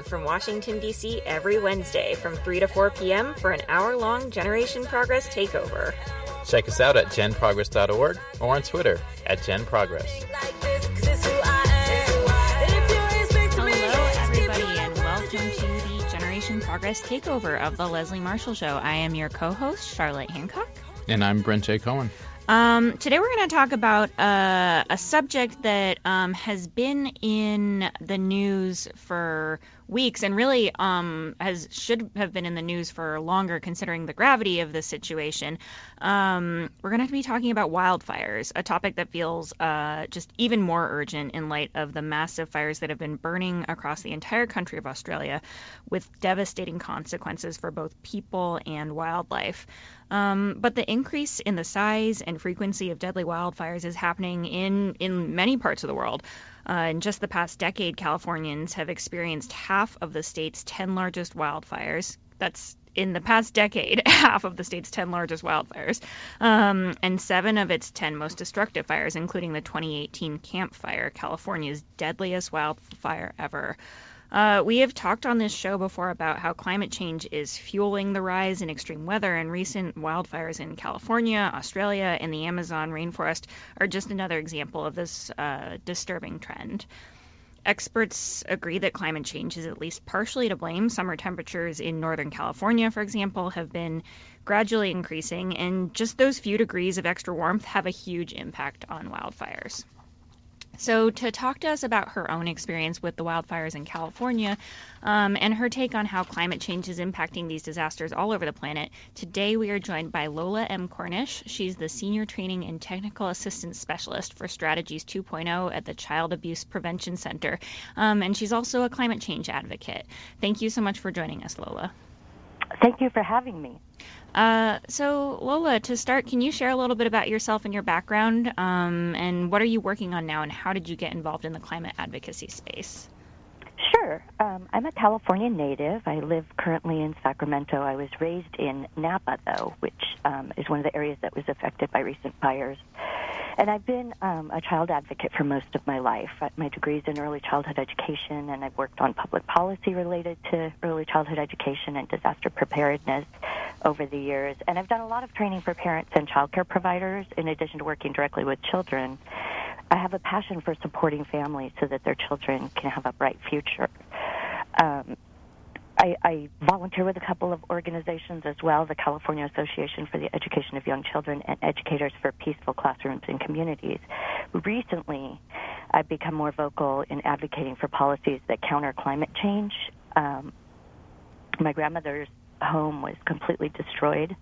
live from Washington, D.C. every Wednesday from 3 to 4 p.m. for an hour long Generation Progress takeover. Check us out at genprogress.org or on Twitter at genprogress. Hello, everybody, and welcome to the Generation Progress takeover of the Leslie Marshall Show. I am your co host, Charlotte Hancock. And I'm Brent J. Cohen. Um, today we're going to talk about uh, a subject that um, has been in the news for weeks and really um, has should have been in the news for longer considering the gravity of the situation. Um, we're going to be talking about wildfires, a topic that feels uh, just even more urgent in light of the massive fires that have been burning across the entire country of Australia with devastating consequences for both people and wildlife. Um, but the increase in the size and frequency of deadly wildfires is happening in, in many parts of the world. Uh, in just the past decade, Californians have experienced half of the state's 10 largest wildfires. That's in the past decade, half of the state's 10 largest wildfires, um, and seven of its 10 most destructive fires, including the 2018 Camp Fire, California's deadliest wildfire ever. Uh, we have talked on this show before about how climate change is fueling the rise in extreme weather, and recent wildfires in California, Australia, and the Amazon rainforest are just another example of this uh, disturbing trend. Experts agree that climate change is at least partially to blame. Summer temperatures in Northern California, for example, have been gradually increasing, and just those few degrees of extra warmth have a huge impact on wildfires. So, to talk to us about her own experience with the wildfires in California um, and her take on how climate change is impacting these disasters all over the planet, today we are joined by Lola M. Cornish. She's the Senior Training and Technical Assistance Specialist for Strategies 2.0 at the Child Abuse Prevention Center, um, and she's also a climate change advocate. Thank you so much for joining us, Lola. Thank you for having me. Uh, so, Lola, to start, can you share a little bit about yourself and your background, um, and what are you working on now, and how did you get involved in the climate advocacy space? Sure. Um, I'm a California native. I live currently in Sacramento. I was raised in Napa, though, which um, is one of the areas that was affected by recent fires. And I've been um, a child advocate for most of my life. My degree is in early childhood education, and I've worked on public policy related to early childhood education and disaster preparedness over the years. And I've done a lot of training for parents and childcare providers in addition to working directly with children. I have a passion for supporting families so that their children can have a bright future. Um, I, I volunteer with a couple of organizations as well the California Association for the Education of Young Children and Educators for Peaceful Classrooms and Communities. Recently, I've become more vocal in advocating for policies that counter climate change. Um, my grandmother's home was completely destroyed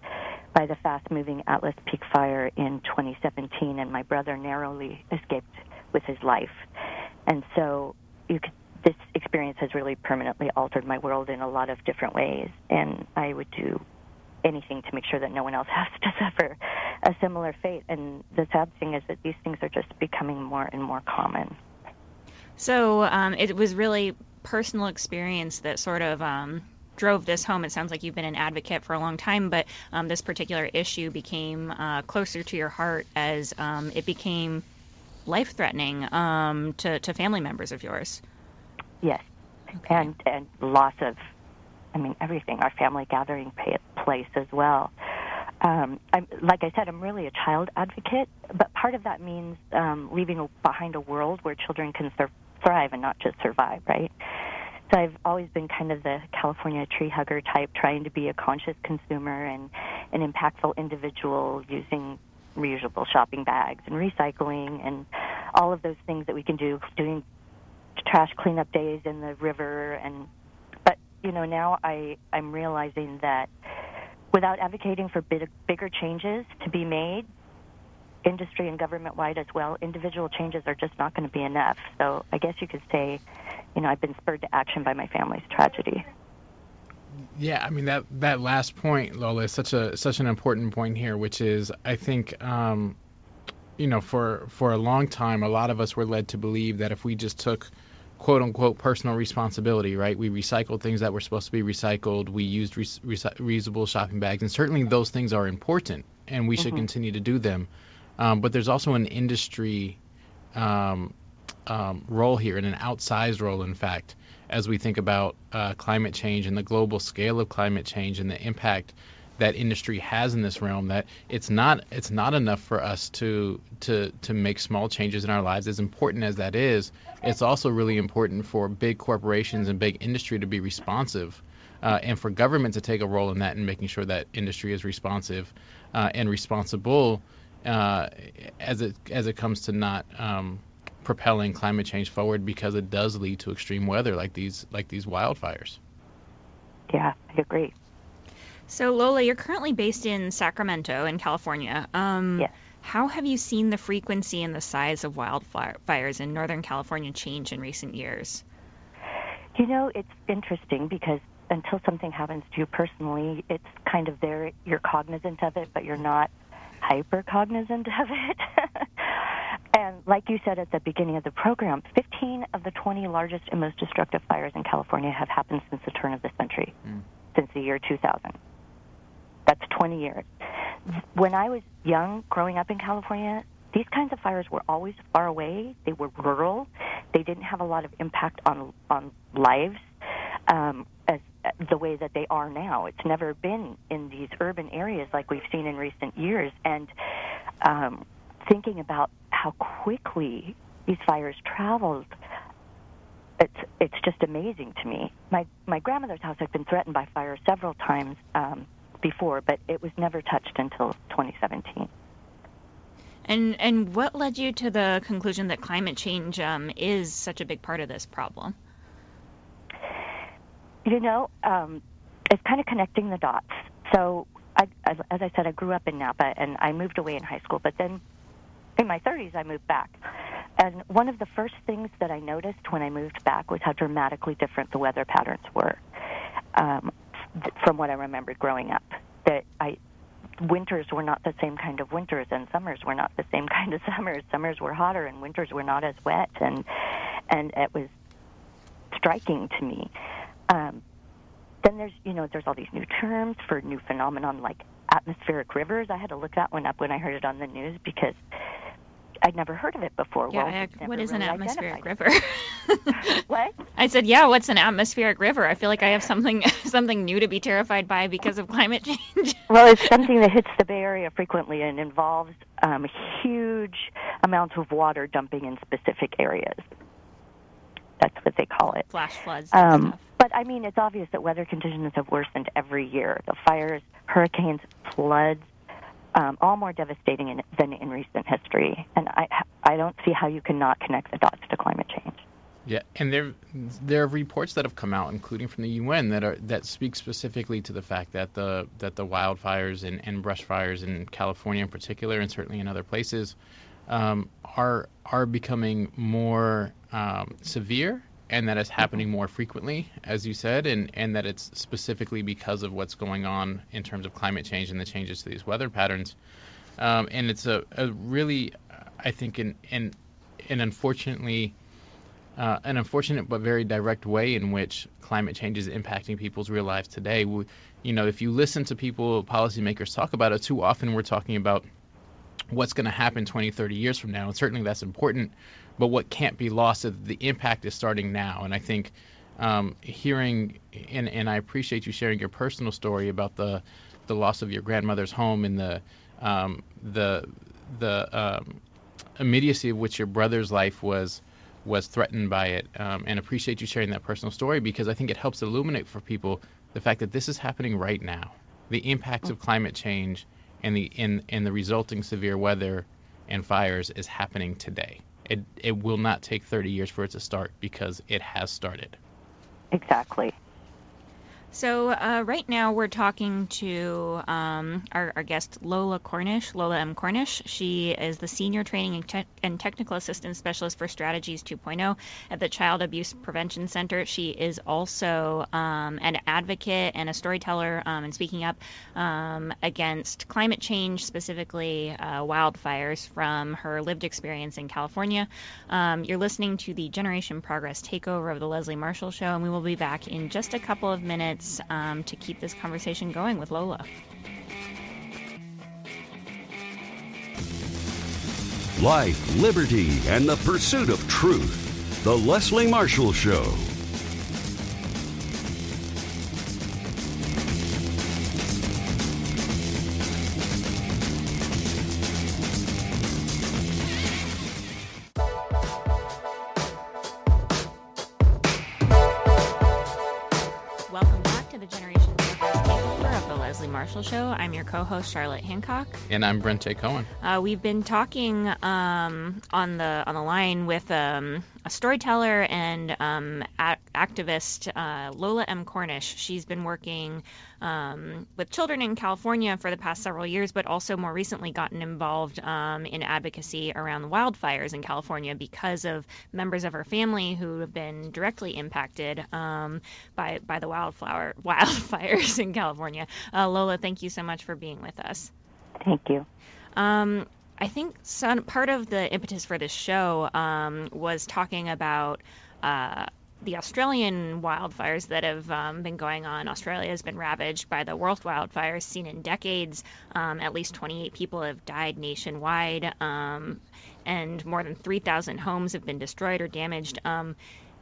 by the fast moving Atlas Peak fire in 2017, and my brother narrowly escaped with his life. And so you could this experience has really permanently altered my world in a lot of different ways, and I would do anything to make sure that no one else has to suffer a similar fate. And the sad thing is that these things are just becoming more and more common. So um, it was really personal experience that sort of um, drove this home. It sounds like you've been an advocate for a long time, but um, this particular issue became uh, closer to your heart as um, it became life threatening um, to, to family members of yours. Yes, okay. and and loss of, I mean everything. Our family gathering place as well. Um, I'm, like I said, I'm really a child advocate, but part of that means um, leaving a, behind a world where children can sur- thrive and not just survive, right? So I've always been kind of the California tree hugger type, trying to be a conscious consumer and an impactful individual using reusable shopping bags and recycling and all of those things that we can do, doing trash cleanup days in the river and but you know now I I'm realizing that without advocating for big, bigger changes to be made industry and government wide as well individual changes are just not going to be enough. So I guess you could say you know I've been spurred to action by my family's tragedy. Yeah, I mean that that last point, Lola, is such a such an important point here, which is I think um, you know for for a long time, a lot of us were led to believe that if we just took quote unquote personal responsibility, right? We recycled things that were supposed to be recycled. We used re- re- reusable shopping bags, and certainly those things are important, and we mm-hmm. should continue to do them. Um, but there's also an industry um, um, role here, and an outsized role, in fact. as we think about uh, climate change and the global scale of climate change and the impact that industry has in this realm that it's not it's not enough for us to to to make small changes in our lives as important as that is it's also really important for big corporations and big industry to be responsive uh, and for government to take a role in that and making sure that industry is responsive uh, and responsible uh, as it as it comes to not um, propelling climate change forward because it does lead to extreme weather like these like these wildfires. Yeah, I agree. So Lola, you're currently based in Sacramento in California. Um, yes. How have you seen the frequency and the size of wildfires in Northern California change in recent years? You know, it's interesting because until something happens to you personally, it's kind of there. You're cognizant of it, but you're not hyper cognizant of it. and like you said at the beginning of the program, 15 of the 20 largest and most destructive fires in California have happened since the turn of the century, mm. since the year 2000. That's 20 years. When I was young, growing up in California, these kinds of fires were always far away. They were rural. They didn't have a lot of impact on on lives um, as the way that they are now. It's never been in these urban areas like we've seen in recent years. And um, thinking about how quickly these fires traveled, it's it's just amazing to me. My my grandmother's house had been threatened by fire several times um, before, but it was never touched until 2017. And and what led you to the conclusion that climate change um, is such a big part of this problem? You know, um, it's kind of connecting the dots. So, I, as, as I said, I grew up in Napa, and I moved away in high school. But then, in my 30s, I moved back. And one of the first things that I noticed when I moved back was how dramatically different the weather patterns were um, from what I remembered growing up. That I winters were not the same kind of winters, and summers were not the same kind of summers. Summers were hotter, and winters were not as wet, and and it was striking to me. Um, then there's you know there's all these new terms for new phenomenon like atmospheric rivers. I had to look that one up when I heard it on the news because I'd never heard of it before. Yeah, well, what is really an atmospheric river? what? I said, yeah, what's an atmospheric river? I feel like I have something something new to be terrified by because of climate change. well, it's something that hits the Bay Area frequently and involves um, huge amounts of water dumping in specific areas. That's what they call it. Flash floods. Um, but I mean, it's obvious that weather conditions have worsened every year. The fires, hurricanes, floods, um, all more devastating in, than in recent history. And I, I don't see how you cannot connect the dots to climate change. Yeah, and there there are reports that have come out, including from the UN, that are that speak specifically to the fact that the that the wildfires and, and brush fires in California in particular, and certainly in other places, um, are are becoming more um, severe and that it's happening more frequently, as you said, and, and that it's specifically because of what's going on in terms of climate change and the changes to these weather patterns. Um, and it's a, a, really, I think, an, an, an unfortunately, uh, an unfortunate but very direct way in which climate change is impacting people's real lives today. We, you know, if you listen to people, policymakers talk about it, too often we're talking about what's going to happen 20, 30 years from now, and certainly that's important but what can't be lost is the impact is starting now. And I think um, hearing and, and I appreciate you sharing your personal story about the the loss of your grandmother's home and the um, the the um, immediacy of which your brother's life was was threatened by it. Um, and appreciate you sharing that personal story because I think it helps illuminate for people the fact that this is happening right now. The impacts of climate change and the in and the resulting severe weather and fires is happening today it it will not take 30 years for it to start because it has started. Exactly. So uh, right now we're talking to um, our, our, guest Lola Cornish, Lola M. Cornish. She is the Senior Training and, Te- and, Technical Assistance Specialist for Strategies 2.0 at the Child Abuse Prevention Center. She is also um, an advocate and a storyteller um, and speaking up um, against climate change, specifically uh, wildfires, from her lived experience in California. Um, you're listening to the Generation Progress takeover of the Leslie Marshall Show, and we will be back in just a couple of minutes minutes um, to keep this conversation going with Lola. Life, liberty, and the pursuit of truth. The Leslie Marshall Show. Your co-host Charlotte Hancock, and I'm Brent J. Cohen. Uh, we've been talking um, on the on the line with um, storyteller and um, a- activist, uh, Lola M. Cornish. She's been working um, with children in California for the past several years, but also more recently gotten involved um, in advocacy around the wildfires in California because of members of her family who have been directly impacted um, by by the wildflower wildfires in California. Uh, Lola, thank you so much for being with us. Thank you. Um, I think some part of the impetus for this show um, was talking about uh, the Australian wildfires that have um, been going on. Australia has been ravaged by the worst wildfires seen in decades. Um, at least 28 people have died nationwide, um, and more than 3,000 homes have been destroyed or damaged. Um,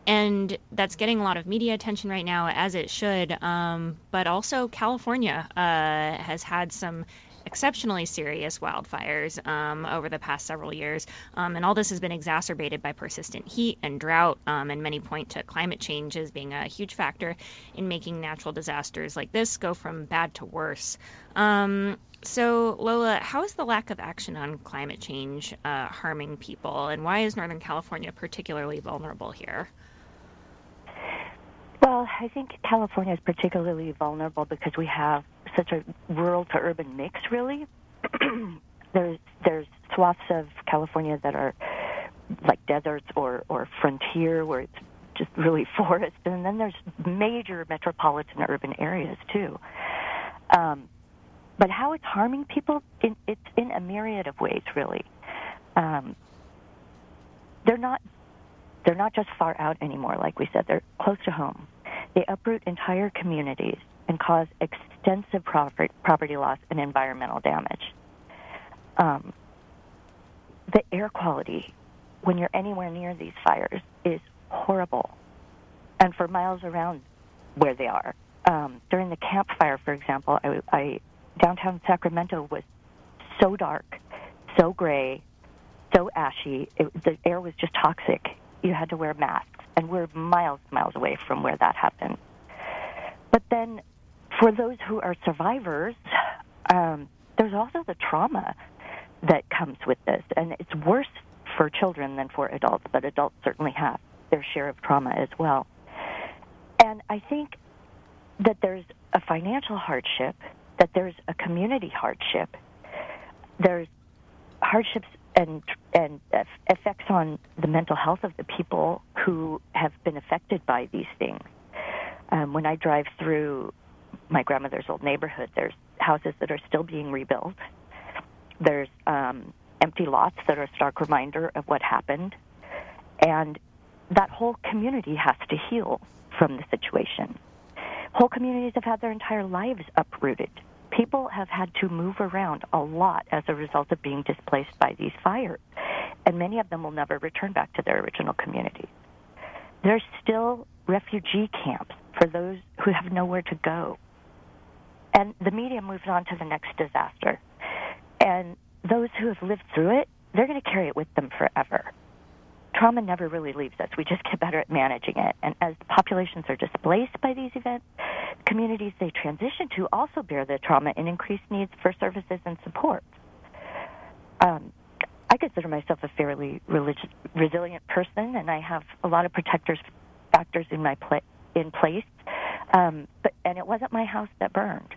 and that's getting a lot of media attention right now, as it should. Um, but also, California uh, has had some exceptionally serious wildfires um, over the past several years. Um, and all this has been exacerbated by persistent heat and drought. Um, and many point to climate change as being a huge factor in making natural disasters like this go from bad to worse. Um, so, Lola, how is the lack of action on climate change uh, harming people? And why is Northern California particularly vulnerable here? Well, I think California is particularly vulnerable because we have such a rural to urban mix, really. there's there's swaths of California that are like deserts or or frontier where it's just really forest, and then there's major metropolitan urban areas too. Um, but how it's harming people, in, it's in a myriad of ways, really. Um, they're not they're not just far out anymore, like we said. They're close to home. They uproot entire communities and cause extensive property loss and environmental damage. Um, the air quality when you're anywhere near these fires is horrible, and for miles around where they are. Um, during the Camp Fire, for example, I, I downtown Sacramento was so dark, so gray, so ashy. It, the air was just toxic. You had to wear masks, and we're miles, miles away from where that happened. But then for those who are survivors, um, there's also the trauma that comes with this, and it's worse for children than for adults, but adults certainly have their share of trauma as well. And I think that there's a financial hardship, that there's a community hardship, there's hardships and and effects on the mental health of the people who have been affected by these things. Um, when I drive through my grandmother's old neighborhood, there's houses that are still being rebuilt. There's um, empty lots that are a stark reminder of what happened. And that whole community has to heal from the situation. Whole communities have had their entire lives uprooted. People have had to move around a lot as a result of being displaced by these fires, and many of them will never return back to their original communities. There's still refugee camps for those who have nowhere to go. And the media moves on to the next disaster. And those who have lived through it, they're going to carry it with them forever. Trauma never really leaves us. We just get better at managing it. And as the populations are displaced by these events, communities they transition to also bear the trauma and increased needs for services and support. Um, I consider myself a fairly religious, resilient person, and I have a lot of protectors factors in my pla- in place. Um, but and it wasn't my house that burned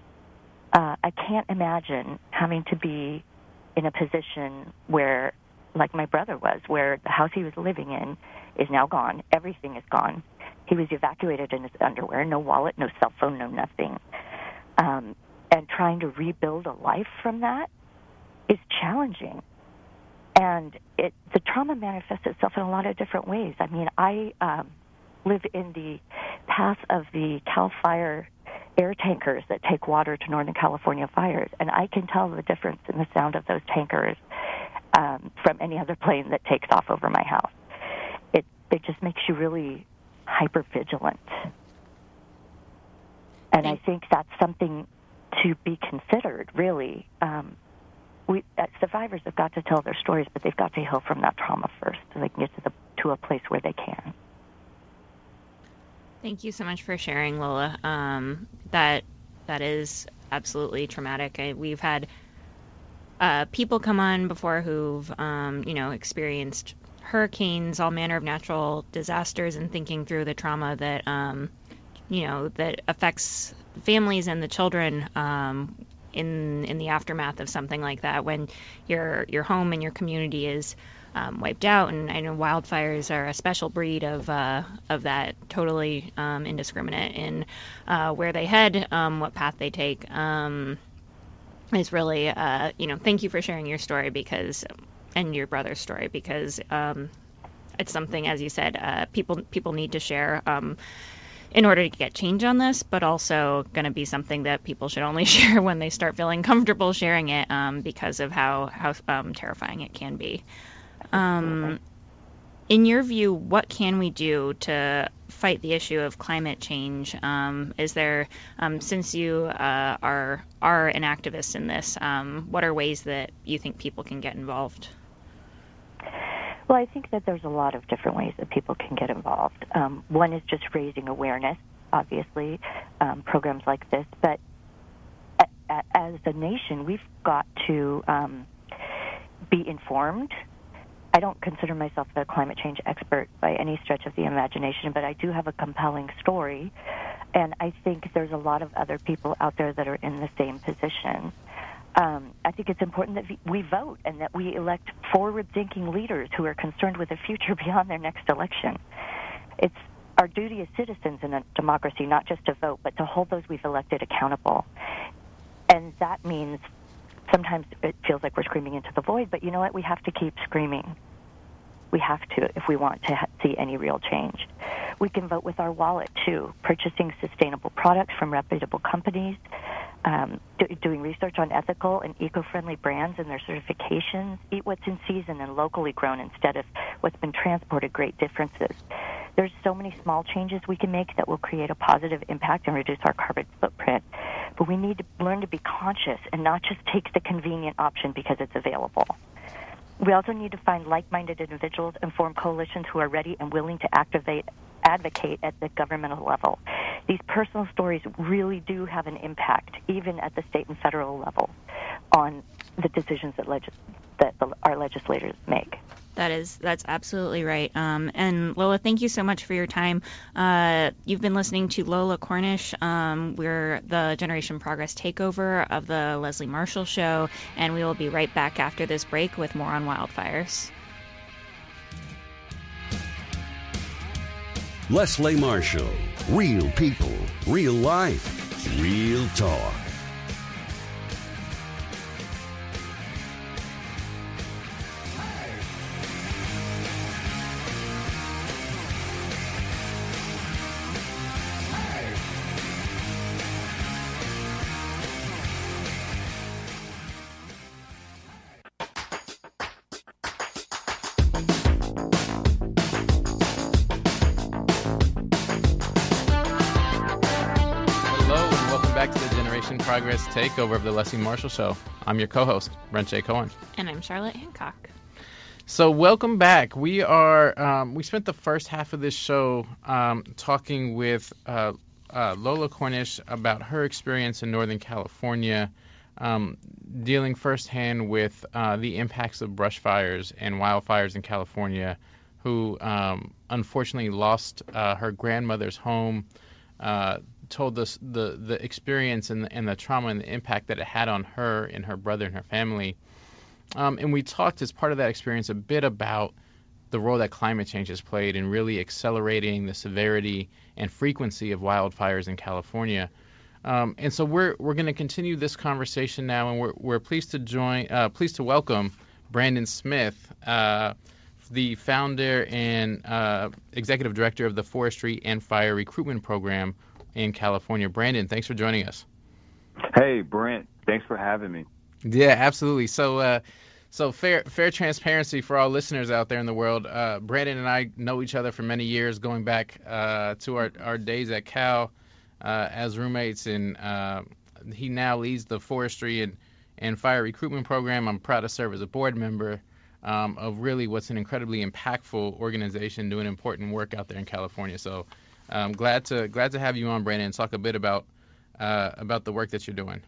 uh, I can't imagine having to be in a position where, like my brother was, where the house he was living in is now gone. Everything is gone. He was evacuated in his underwear, no wallet, no cell phone, no nothing. Um, and trying to rebuild a life from that is challenging. And it, the trauma manifests itself in a lot of different ways. I mean, I um, live in the path of the Cal Fire air tankers that take water to Northern California fires, and I can tell the difference in the sound of those tankers um, from any other plane that takes off over my house. It it just makes you really hyper vigilant, and I think that's something to be considered. Really, um, we uh, survivors have got to tell their stories, but they've got to heal from that trauma first, so they can get to the to a place where they can. Thank you so much for sharing, Lola. Um, that that is absolutely traumatic. I, we've had uh, people come on before who've, um, you know, experienced hurricanes, all manner of natural disasters, and thinking through the trauma that, um, you know, that affects families and the children um, in in the aftermath of something like that. When your your home and your community is um, wiped out, and I know wildfires are a special breed of uh, of that, totally um, indiscriminate in uh, where they head, um, what path they take. Um, is really, uh, you know, thank you for sharing your story because, and your brother's story because um, it's something, as you said, uh, people people need to share. Um, in order to get change on this, but also going to be something that people should only share when they start feeling comfortable sharing it um, because of how how um, terrifying it can be. Um, in your view, what can we do to fight the issue of climate change? Um, is there, um, since you uh, are are an activist in this, um, what are ways that you think people can get involved? Well, I think that there's a lot of different ways that people can get involved. Um, one is just raising awareness, obviously, um, programs like this, but as a nation, we've got to be informed I don't consider myself a climate change expert by any stretch of the imagination, but I do have a compelling story. And I think there's a lot of other people out there that are in the same position. Um, I think it's important that we vote and that we elect forward thinking leaders who are concerned with the future beyond their next election. It's our duty as citizens in a democracy not just to vote, but to hold those we've elected accountable. And that means sometimes it feels like we're screaming into the void, but you know what? We have to keep screaming. We have to if we want to see any real change. We can vote with our wallet too, purchasing sustainable products from reputable companies, um, do, doing research on ethical and eco-friendly brands and their certifications, eat what's in season and locally grown instead of what's been transported. Great differences. There's so many small changes we can make that will create a positive impact and reduce our carbon footprint. But we need to learn to be conscious and not just take the convenient option because it's available. We also need to find like-minded individuals and form coalitions who are ready and willing to activate advocate at the governmental level. These personal stories really do have an impact, even at the state and federal level, on the decisions that, legis- that the, our legislators make. That is, that's absolutely right. Um, and Lola, thank you so much for your time. Uh, you've been listening to Lola Cornish. Um, we're the Generation Progress takeover of the Leslie Marshall Show, and we will be right back after this break with more on wildfires. Leslie Marshall. Real people, real life, real talk. Takeover of the Leslie Marshall Show. I'm your co-host, Brent J. Cohen. And I'm Charlotte Hancock. So welcome back. We are um, we spent the first half of this show um, talking with uh, uh, Lola Cornish about her experience in Northern California, um, dealing firsthand with uh, the impacts of brush fires and wildfires in California, who um, unfortunately lost uh, her grandmother's home uh, told us the the experience and the, and the trauma and the impact that it had on her and her brother and her family. Um, and we talked as part of that experience a bit about the role that climate change has played in really accelerating the severity and frequency of wildfires in California. Um, and so we're we're going to continue this conversation now, and we're we're pleased to join, uh, pleased to welcome Brandon Smith, uh, the founder and uh, executive director of the Forestry and Fire Recruitment Program, in California. Brandon, thanks for joining us. Hey, Brent, thanks for having me. Yeah, absolutely. So, uh, so fair fair transparency for all listeners out there in the world. Uh, Brandon and I know each other for many years, going back uh, to our, our days at Cal uh, as roommates, and uh, he now leads the forestry and, and fire recruitment program. I'm proud to serve as a board member um, of really what's an incredibly impactful organization doing important work out there in California. So I'm glad to glad to have you on, Brandon, and talk a bit about uh, about the work that you're doing.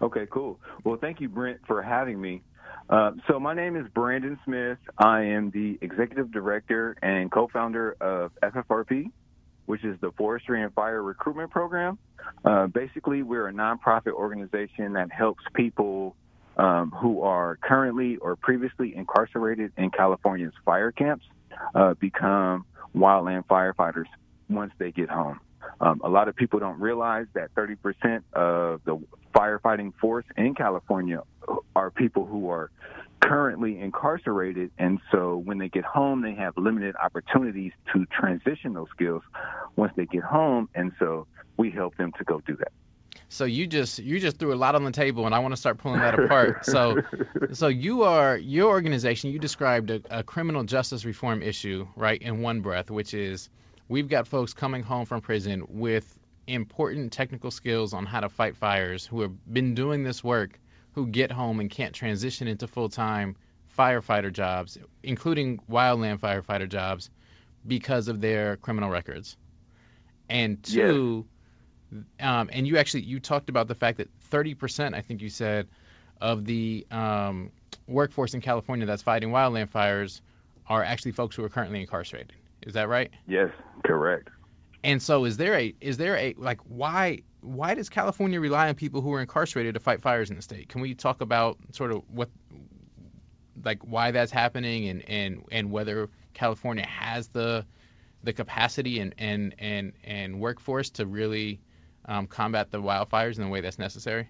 Okay, cool. Well, thank you, Brent, for having me. Uh, so my name is Brandon Smith. I am the executive director and co-founder of FFRP, which is the Forestry and Fire Recruitment Program. Uh, basically, we're a nonprofit organization that helps people um, who are currently or previously incarcerated in California's fire camps uh, become wildland firefighters once they get home. Um, a lot of people don't realize that 30% of the firefighting force in California are people who are currently incarcerated. And so when they get home, they have limited opportunities to transition those skills once they get home. And so we help them to go do that. So you just you just threw a lot on the table, and I want to start pulling that apart. so, so you are your organization. You described a, a criminal justice reform issue, right, in one breath, which is we've got folks coming home from prison with important technical skills on how to fight fires who have been doing this work who get home and can't transition into full-time firefighter jobs, including wildland firefighter jobs, because of their criminal records. And two, um, and you actually you talked about the fact that 30%, I think you said, of the um, workforce in California that's fighting wildland fires are actually folks who are currently incarcerated. Is that right? Yes, correct. And so is there a is there a like why why does California rely on people who are incarcerated to fight fires in the state? Can we talk about sort of what like why that's happening and and and whether California has the the capacity and and and and workforce to really um, combat the wildfires in the way that's necessary?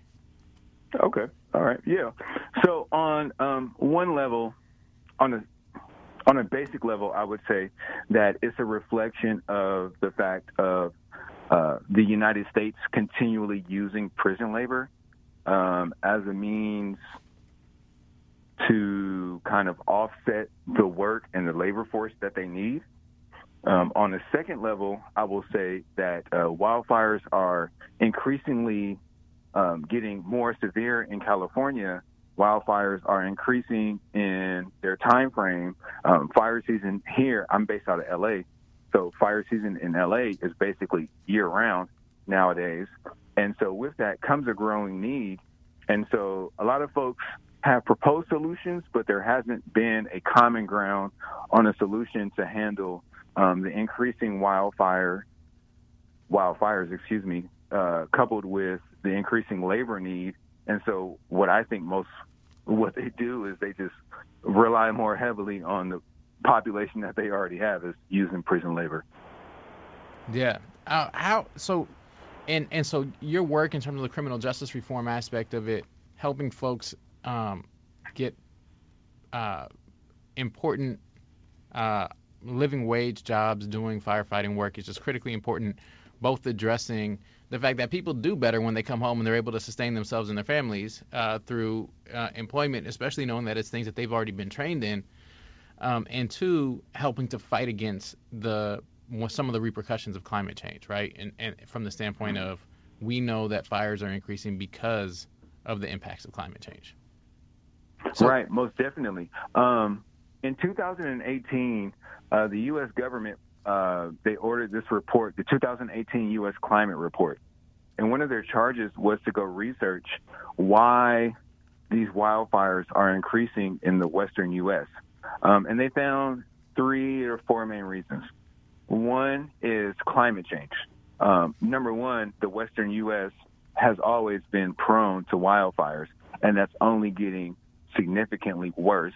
Okay. All right. Yeah. So on um, one level, on a on a basic level, I would say that it's a reflection of the fact of uh, the United States continually using prison labor um, as a means to kind of offset the work and the labor force that they need. Um, on the second level, I will say that uh, wildfires are increasingly um, getting more severe in California wildfires are increasing in their time frame. Um, fire season here, I'm based out of LA, so fire season in LA is basically year round nowadays. And so with that comes a growing need. And so a lot of folks have proposed solutions, but there hasn't been a common ground on a solution to handle um, the increasing wildfire wildfires, excuse me, uh, coupled with the increasing labor need. And so, what I think most what they do is they just rely more heavily on the population that they already have is using prison labor. Yeah. Uh, how so? And and so your work in terms of the criminal justice reform aspect of it, helping folks um, get uh, important uh, living wage jobs doing firefighting work is just critically important, both addressing the fact that people do better when they come home and they're able to sustain themselves and their families uh, through uh, employment, especially knowing that it's things that they've already been trained in, um, and two, helping to fight against the some of the repercussions of climate change, right? And, and from the standpoint mm-hmm. of we know that fires are increasing because of the impacts of climate change. So, right, most definitely. Um, in 2018, uh, the U.S. government uh, they ordered this report, the 2018 U.S. Climate Report. And one of their charges was to go research why these wildfires are increasing in the western U.S. Um, and they found three or four main reasons. One is climate change. Um, number one, the western U.S. has always been prone to wildfires, and that's only getting significantly worse.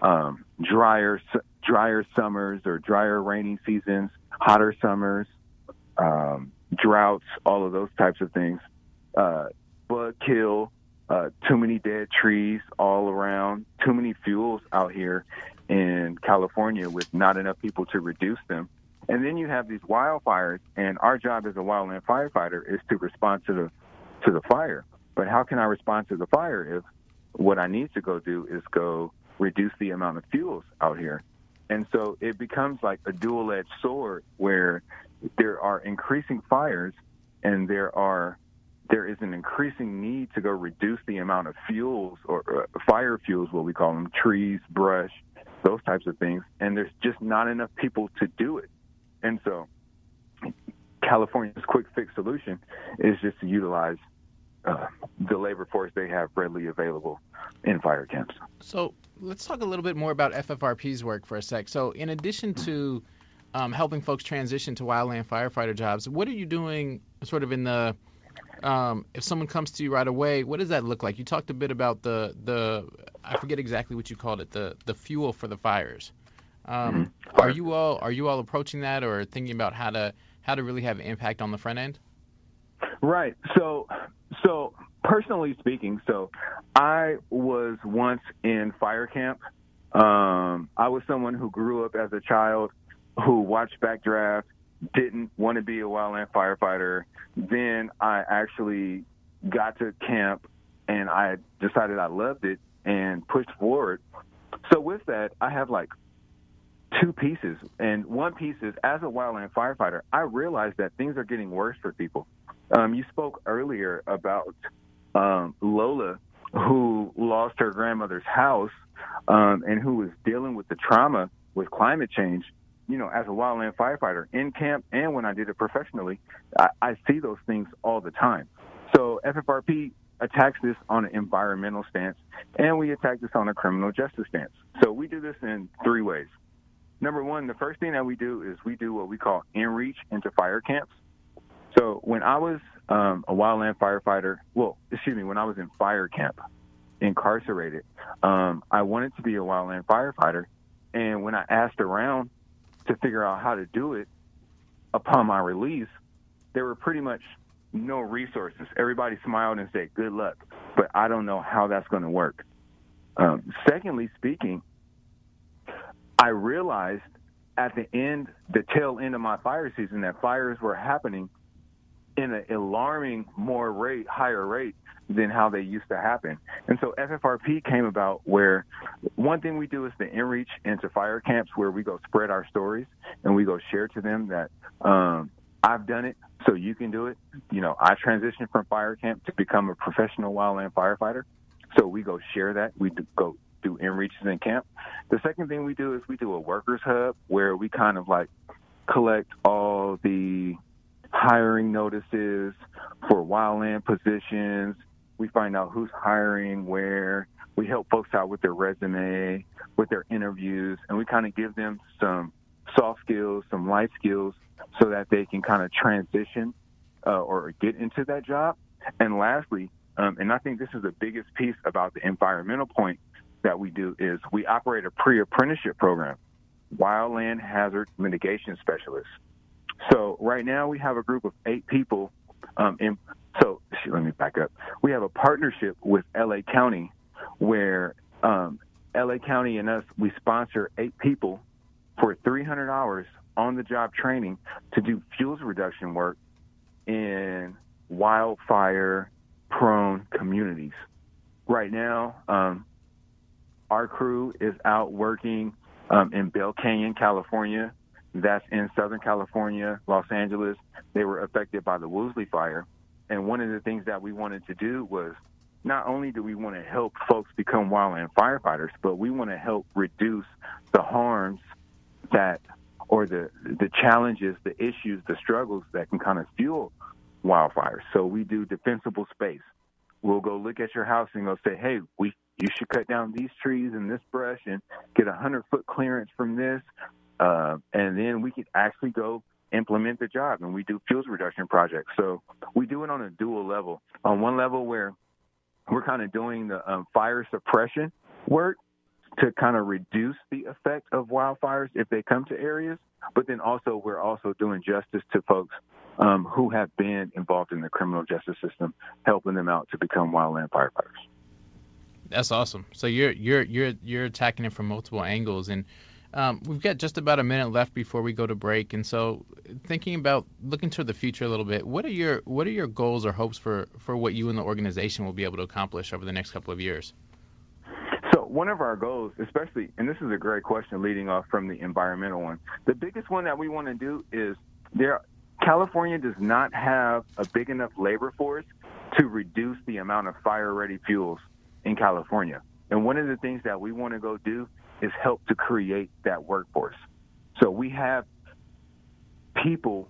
Um, drier drier summers or drier rainy seasons, hotter summers, um, droughts, all of those types of things. Uh, bug kill, uh, too many dead trees all around, too many fuels out here in California with not enough people to reduce them. And then you have these wildfires, and our job as a wildland firefighter is to respond to the to the fire. But how can I respond to the fire if what I need to go do is go reduce the amount of fuels out here? And so it becomes like a dual edged sword where there are increasing fires and there are there is an increasing need to go reduce the amount of fuels or uh, fire fuels, what we call them, trees, brush, those types of things. And there's just not enough people to do it. And so California's quick fix solution is just to utilize uh, the labor force they have readily available in fire camps. So let's talk a little bit more about FFRP's work for a sec. So in addition to um, helping folks transition to wildland firefighter jobs, what are you doing sort of in the um, if someone comes to you right away, what does that look like? You talked a bit about the the I forget exactly what you called it, the the fuel for the fires. Um, mm-hmm. Are you all are you all approaching that or thinking about how to how to really have impact on the front end? Right. So so personally speaking, so I was once in fire camp. Um, I was someone who grew up as a child who watched Backdraft, didn't want to be a wildland firefighter. Then I actually got to camp and I decided I loved it and pushed forward. So with that, I have like two pieces. And one piece is as a wildland firefighter, I realized that things are getting worse for people. Um, you spoke earlier about um, Lola, who lost her grandmother's house um, and who was dealing with the trauma with climate change. You know, as a wildland firefighter in camp and when I did it professionally, I, I see those things all the time. So FFRP attacks this on an environmental stance, and we attack this on a criminal justice stance. So we do this in three ways. Number one, the first thing that we do is we do what we call in-reach into fire camps. So when I was um, a wildland firefighter, well, excuse me, when I was in fire camp, incarcerated, um, I wanted to be a wildland firefighter. And when I asked around to figure out how to do it upon my release, there were pretty much no resources. Everybody smiled and said, good luck, but I don't know how that's going to work. Um, secondly, speaking, I realized at the end, the tail end of my fire season, that fires were happening in an alarming more rate, higher rate than how they used to happen. And so FFRP came about where one thing we do is the in-reach into fire camps where we go spread our stories and we go share to them that um, I've done it, so you can do it. You know, I transitioned from fire camp to become a professional wildland firefighter. So we go share that. We do go do in reaches in camp. The second thing we do is we do a workers hub where we kind of like collect all the hiring notices for wildland positions. We find out who's hiring where. We help folks out with their resume, with their interviews, and we kind of give them some soft skills, some life skills, so that they can kind of transition uh, or get into that job. And lastly, um, and I think this is the biggest piece about the environmental point, that we do is we operate a pre-apprenticeship program, wildland hazard mitigation specialists. So right now we have a group of eight people. Um, in, so let me back up. We have a partnership with LA County where um, LA County and us, we sponsor eight people for 300 hours on the job training to do fuels reduction work in wildfire prone communities. Right now, um, our crew is out working um, in Bell Canyon, California. That's in Southern California, Los Angeles. They were affected by the Woolsey fire. And one of the things that we wanted to do was not only do we want to help folks become wildland firefighters, but we want to help reduce the harms that or the the challenges, the issues, the struggles that can kind of fuel wildfires. So we do defensible space. We'll go look at your house and go say, hey, we you should cut down these trees and this brush and get a hundred foot clearance from this, uh, and then we could actually go implement the job and we do fuels reduction projects. So we do it on a dual level. On one level where we're kind of doing the um, fire suppression work to kind of reduce the effect of wildfires if they come to areas, but then also we're also doing justice to folks um, who have been involved in the criminal justice system, helping them out to become wildland firefighters. That's awesome. So you're you're you're you're attacking it from multiple angles, and um, we've got just about a minute left before we go to break. And so, thinking about looking to the future a little bit, what are your what are your goals or hopes for for what you and the organization will be able to accomplish over the next couple of years? So one of our goals, especially, and this is a great question leading off from the environmental one. The biggest one that we want to do is there. California does not have a big enough labor force to reduce the amount of fire-ready fuels in California. And one of the things that we want to go do is help to create that workforce. So we have people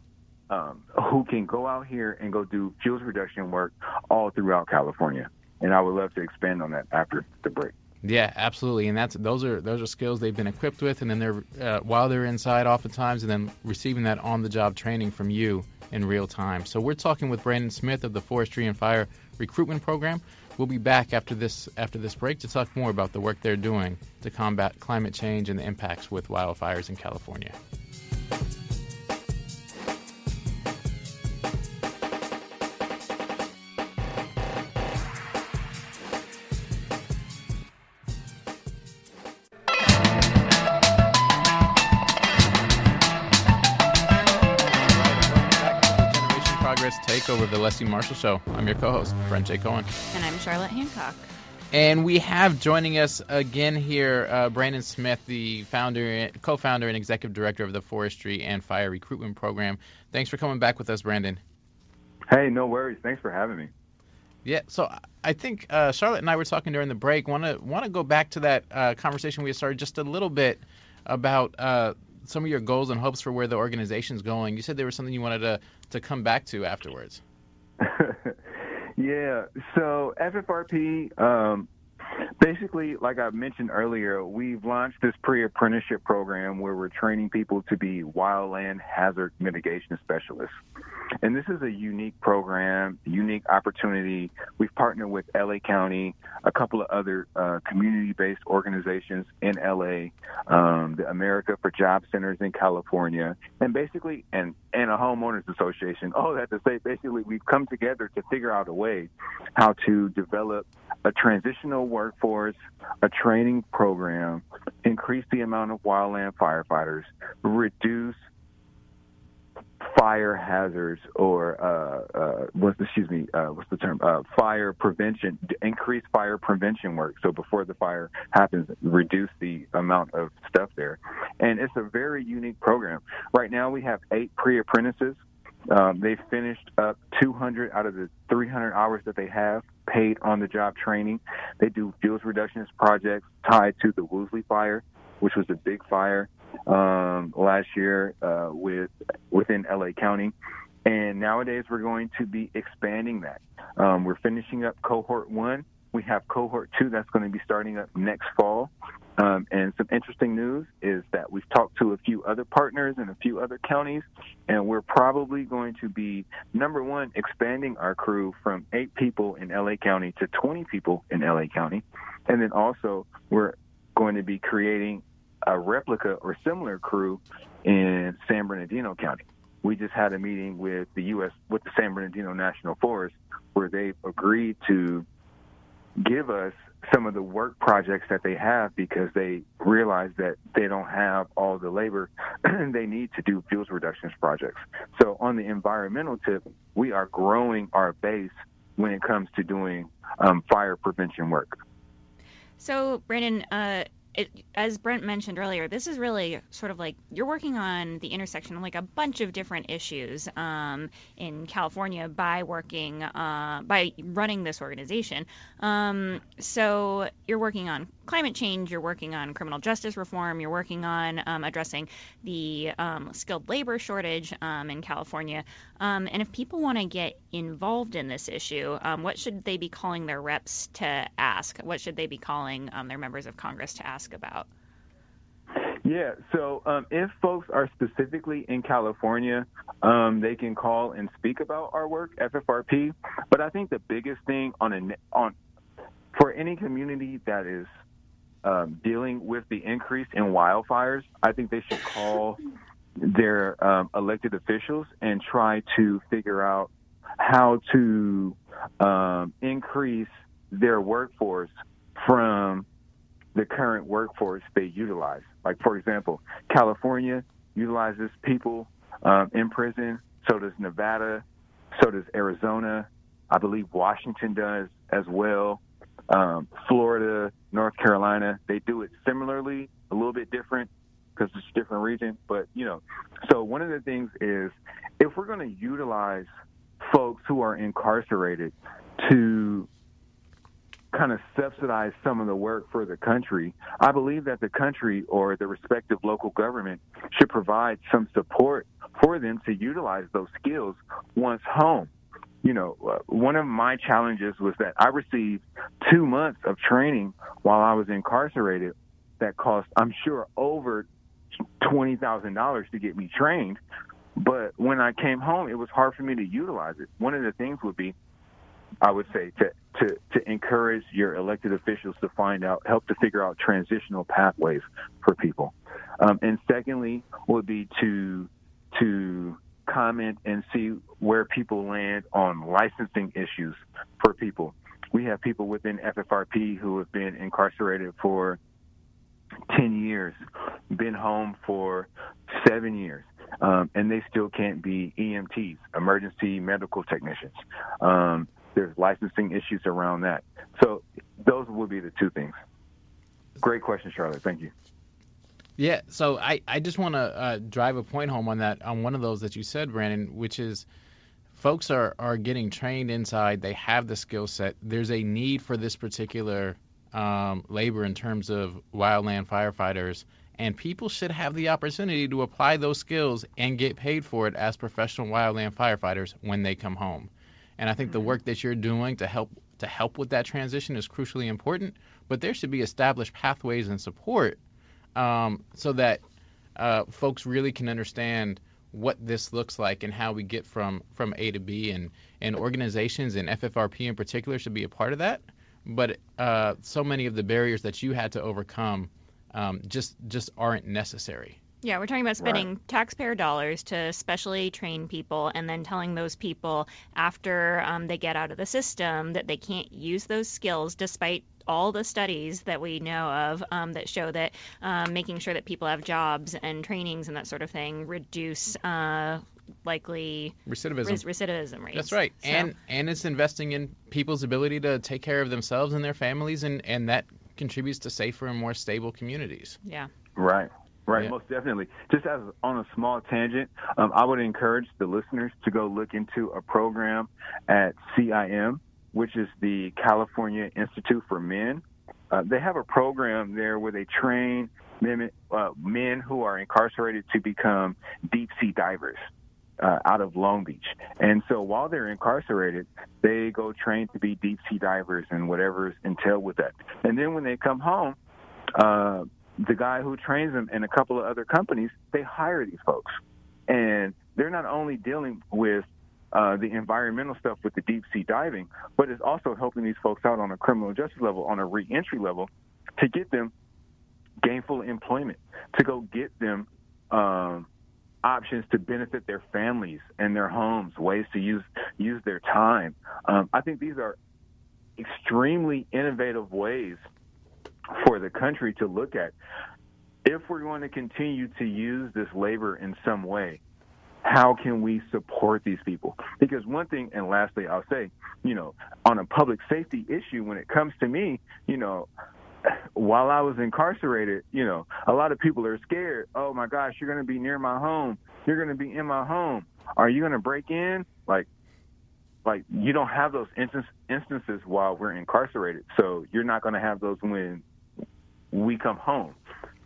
um, who can go out here and go do fuels reduction work all throughout California. And I would love to expand on that after the break. Yeah, absolutely, and that's those are those are skills they've been equipped with, and then they're uh, while they're inside, oftentimes, and then receiving that on-the-job training from you in real time. So we're talking with Brandon Smith of the Forestry and Fire Recruitment Program. We'll be back after this after this break to talk more about the work they're doing to combat climate change and the impacts with wildfires in California. Takeover, the Leslie Marshall Show. I'm your co-host, Brent J. Cohen. And I'm Charlotte Hancock. And we have joining us again here uh, Brandon Smith, the founder, co-founder, and executive director of the Forestry and Fire Recruitment Program. Thanks for coming back with us, Brandon. Hey, no worries. Thanks for having me. Yeah, so I think uh, Charlotte and I were talking during the break. Want to want to go back to that uh, conversation we started just a little bit about uh, some of your goals and hopes for where the organization's going. You said there was something you wanted to to come back to afterwards. yeah. So FFRP, um, basically, like I mentioned earlier, we've launched this pre-apprenticeship program where we're training people to be wildland hazard mitigation specialists. And this is a unique program, unique opportunity. We've partnered with LA County, a couple of other uh, community-based organizations in LA, um, the America for Job Centers in California, and basically, and and a homeowners association. Oh, All that to say, basically, we've come together to figure out a way how to develop a transitional workforce, a training program, increase the amount of wildland firefighters, reduce fire hazards or uh, uh, what's excuse me uh, what's the term? Uh, fire prevention increase fire prevention work. So before the fire happens reduce the amount of stuff there. And it's a very unique program. Right now we have eight pre-apprentices. Um, they finished up 200 out of the 300 hours that they have paid on the job training. They do fuels reductions projects tied to the Woolsey fire which was a big fire um, last year uh, with within LA County. And nowadays we're going to be expanding that. Um, we're finishing up cohort one. We have cohort two that's going to be starting up next fall. Um, and some interesting news is that we've talked to a few other partners in a few other counties, and we're probably going to be number one expanding our crew from eight people in LA County to 20 people in LA County, and then also we're going to be creating a replica or similar crew in San Bernardino County. We just had a meeting with the U.S. with the San Bernardino National Forest where they agreed to give us some of the work projects that they have because they realize that they don't have all the labor they need to do fuels reductions projects. So on the environmental tip, we are growing our base when it comes to doing um, fire prevention work. So Brandon, uh, it, as Brent mentioned earlier, this is really sort of like you're working on the intersection of like a bunch of different issues um, in California by working uh, by running this organization. Um, so you're working on climate change, you're working on criminal justice reform, you're working on um, addressing the um, skilled labor shortage um, in California. Um, and if people want to get involved in this issue, what should they be calling their reps to ask? What should they be calling their members of Congress to ask? ask about? Yeah, so um, if folks are specifically in California, um, they can call and speak about our work, FFRP. But I think the biggest thing on a, on for any community that is um, dealing with the increase in wildfires, I think they should call their um, elected officials and try to figure out how to um, increase their workforce from the current workforce they utilize. Like, for example, California utilizes people um, in prison, so does Nevada, so does Arizona. I believe Washington does as well. Um, Florida, North Carolina, they do it similarly, a little bit different because it's a different region. But, you know, so one of the things is if we're going to utilize folks who are incarcerated to kind of subsidize some of the work for the country. I believe that the country or the respective local government should provide some support for them to utilize those skills once home. You know, uh, one of my challenges was that I received two months of training while I was incarcerated that cost, I'm sure, over $20,000 to get me trained. But when I came home, it was hard for me to utilize it. One of the things would be, I would say, to, to, to encourage your elected officials to find out, help to figure out transitional pathways for people. Um, and secondly, would be to to comment and see where people land on licensing issues for people. We have people within FFRP who have been incarcerated for 10 years, been home for seven years, um, and they still can't be EMTs, emergency medical technicians. Um, there's licensing issues around that. So those would be the two things. Great question, Charlotte. Thank you. Yeah, so I, I just want to uh, drive a point home on that on one of those that you said, Brandon, which is folks are, are getting trained inside. They have the skill set. There's a need for this particular um, labor in terms of wildland firefighters, and people should have the opportunity to apply those skills and get paid for it as professional wildland firefighters when they come home. And I think the work that you're doing to help to help with that transition is crucially important. But there should be established pathways and support um, so that uh, folks really can understand what this looks like and how we get from from A to B and and organizations and FFRP in particular should be a part of that but uh, so many of the barriers that you had to overcome um, just just aren't necessary. Yeah, we're talking about spending right. taxpayer dollars to specially train people and then telling those people after um, they get out of the system that they can't use those skills despite all the studies that we know of um, that show that um, making sure that people have jobs and trainings and that sort of thing reduce uh, likely recidivism recidivism rates. That's right, so. and and it's investing in people's ability to take care of themselves and their families, and and that contributes to safer and more stable communities. Yeah. Right. Right, yeah. most definitely. Just as on a small tangent, um, I would encourage the listeners to go look into a program at CIM, which is the California Institute for Men. Uh, they have a program there where they train men, uh, men who are incarcerated to become deep sea divers uh, out of Long Beach. And so while they're incarcerated, they go train to be deep sea divers and whatever's entailed with that. And then when they come home, uh, the guy who trains them and a couple of other companies, they hire these folks. And they're not only dealing with uh, the environmental stuff with the deep sea diving, but it's also helping these folks out on a criminal justice level, on a reentry level, to get them gainful employment, to go get them um, options to benefit their families and their homes, ways to use use their time. Um, I think these are extremely innovative ways for the country to look at. If we're going to continue to use this labor in some way, how can we support these people? Because one thing, and lastly, I'll say, you know, on a public safety issue, when it comes to me, you know, while I was incarcerated, you know, a lot of people are scared. Oh my gosh, you're going to be near my home. You're going to be in my home. Are you going to break in? Like, like you don't have those instance, instances while we're incarcerated. So you're not going to have those when we come home.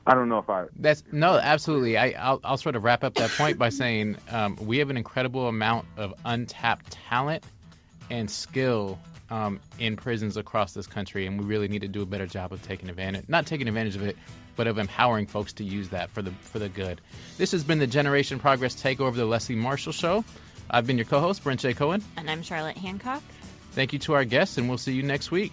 I don't know if I. That's no, absolutely. I I'll, I'll sort of wrap up that point by saying um, we have an incredible amount of untapped talent and skill um, in prisons across this country, and we really need to do a better job of taking advantage, not taking advantage of it, but of empowering folks to use that for the for the good. This has been the Generation Progress Takeover, the Leslie Marshall Show. I've been your co-host, Brent J. Cohen, and I'm Charlotte Hancock. Thank you to our guests, and we'll see you next week.